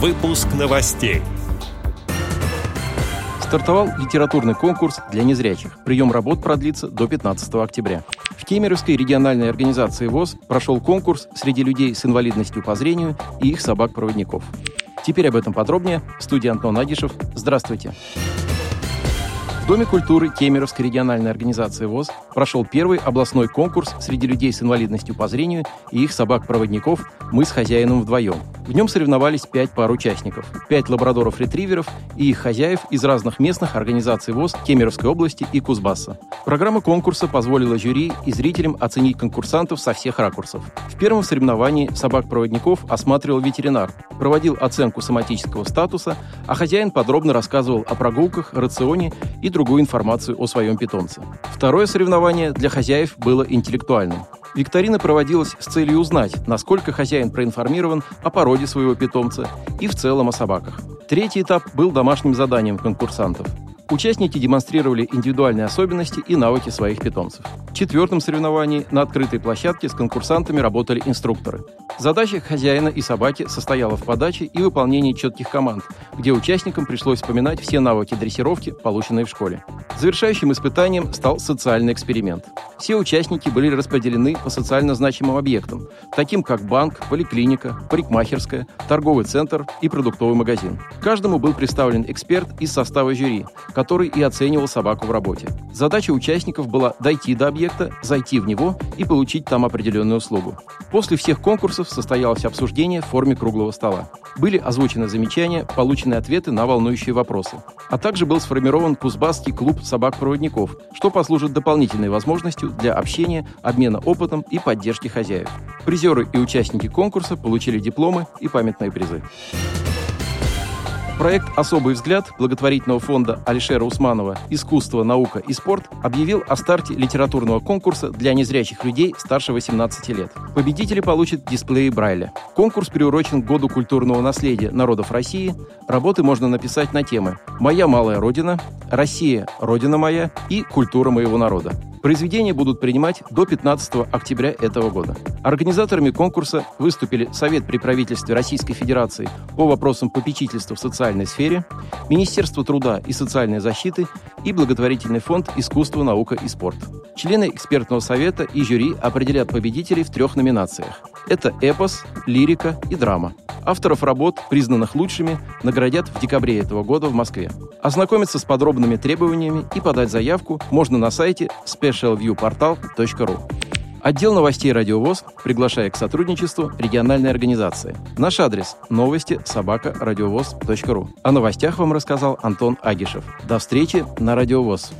Выпуск новостей. Стартовал литературный конкурс для незрячих. Прием работ продлится до 15 октября. В Кемеровской региональной организации ВОЗ прошел конкурс среди людей с инвалидностью по зрению и их собак-проводников. Теперь об этом подробнее. В студии Антон Агишев. Здравствуйте. Здравствуйте. Доме культуры Кемеровской региональной организации ВОЗ прошел первый областной конкурс среди людей с инвалидностью по зрению и их собак-проводников «Мы с хозяином вдвоем». В нем соревновались пять пар участников, пять лабрадоров-ретриверов и их хозяев из разных местных организаций ВОЗ Кемеровской области и Кузбасса. Программа конкурса позволила жюри и зрителям оценить конкурсантов со всех ракурсов. В первом соревновании собак-проводников осматривал ветеринар, проводил оценку соматического статуса, а хозяин подробно рассказывал о прогулках, рационе и другую информацию о своем питомце. Второе соревнование для хозяев было интеллектуальным. Викторина проводилась с целью узнать, насколько хозяин проинформирован о породе своего питомца и в целом о собаках. Третий этап был домашним заданием конкурсантов. Участники демонстрировали индивидуальные особенности и навыки своих питомцев. В четвертом соревновании на открытой площадке с конкурсантами работали инструкторы. Задача хозяина и собаки состояла в подаче и выполнении четких команд, где участникам пришлось вспоминать все навыки дрессировки, полученные в школе. Завершающим испытанием стал социальный эксперимент. Все участники были распределены по социально значимым объектам, таким как банк, поликлиника, парикмахерская, торговый центр и продуктовый магазин. Каждому был представлен эксперт из состава жюри, который и оценивал собаку в работе. Задача участников была дойти до объекта, зайти в него и получить там определенную услугу. После всех конкурсов состоялось обсуждение в форме круглого стола. Были озвучены замечания, получены ответы на волнующие вопросы. А также был сформирован Кузбасский клуб собак-проводников, что послужит дополнительной возможностью для общения, обмена опытом и поддержки хозяев. Призеры и участники конкурса получили дипломы и памятные призы. Проект «Особый взгляд» благотворительного фонда Алишера Усманова «Искусство, наука и спорт» объявил о старте литературного конкурса для незрячих людей старше 18 лет. Победители получат дисплеи Брайля. Конкурс приурочен к Году культурного наследия народов России. Работы можно написать на темы «Моя малая родина», «Россия – родина моя» и «Культура моего народа». Произведения будут принимать до 15 октября этого года. Организаторами конкурса выступили Совет при правительстве Российской Федерации по вопросам попечительства в социальной сфере, Министерство труда и социальной защиты и благотворительный фонд «Искусство, наука и спорт». Члены экспертного совета и жюри определят победителей в трех номинациях. Это эпос, лирика и драма. Авторов работ, признанных лучшими, наградят в декабре этого года в Москве. Ознакомиться с подробными требованиями и подать заявку можно на сайте specialviewportal.ru. Отдел новостей «Радиовоз» приглашает к сотрудничеству региональной организации. Наш адрес – новости собака радиовоз.ру. О новостях вам рассказал Антон Агишев. До встречи на «Радиовоз».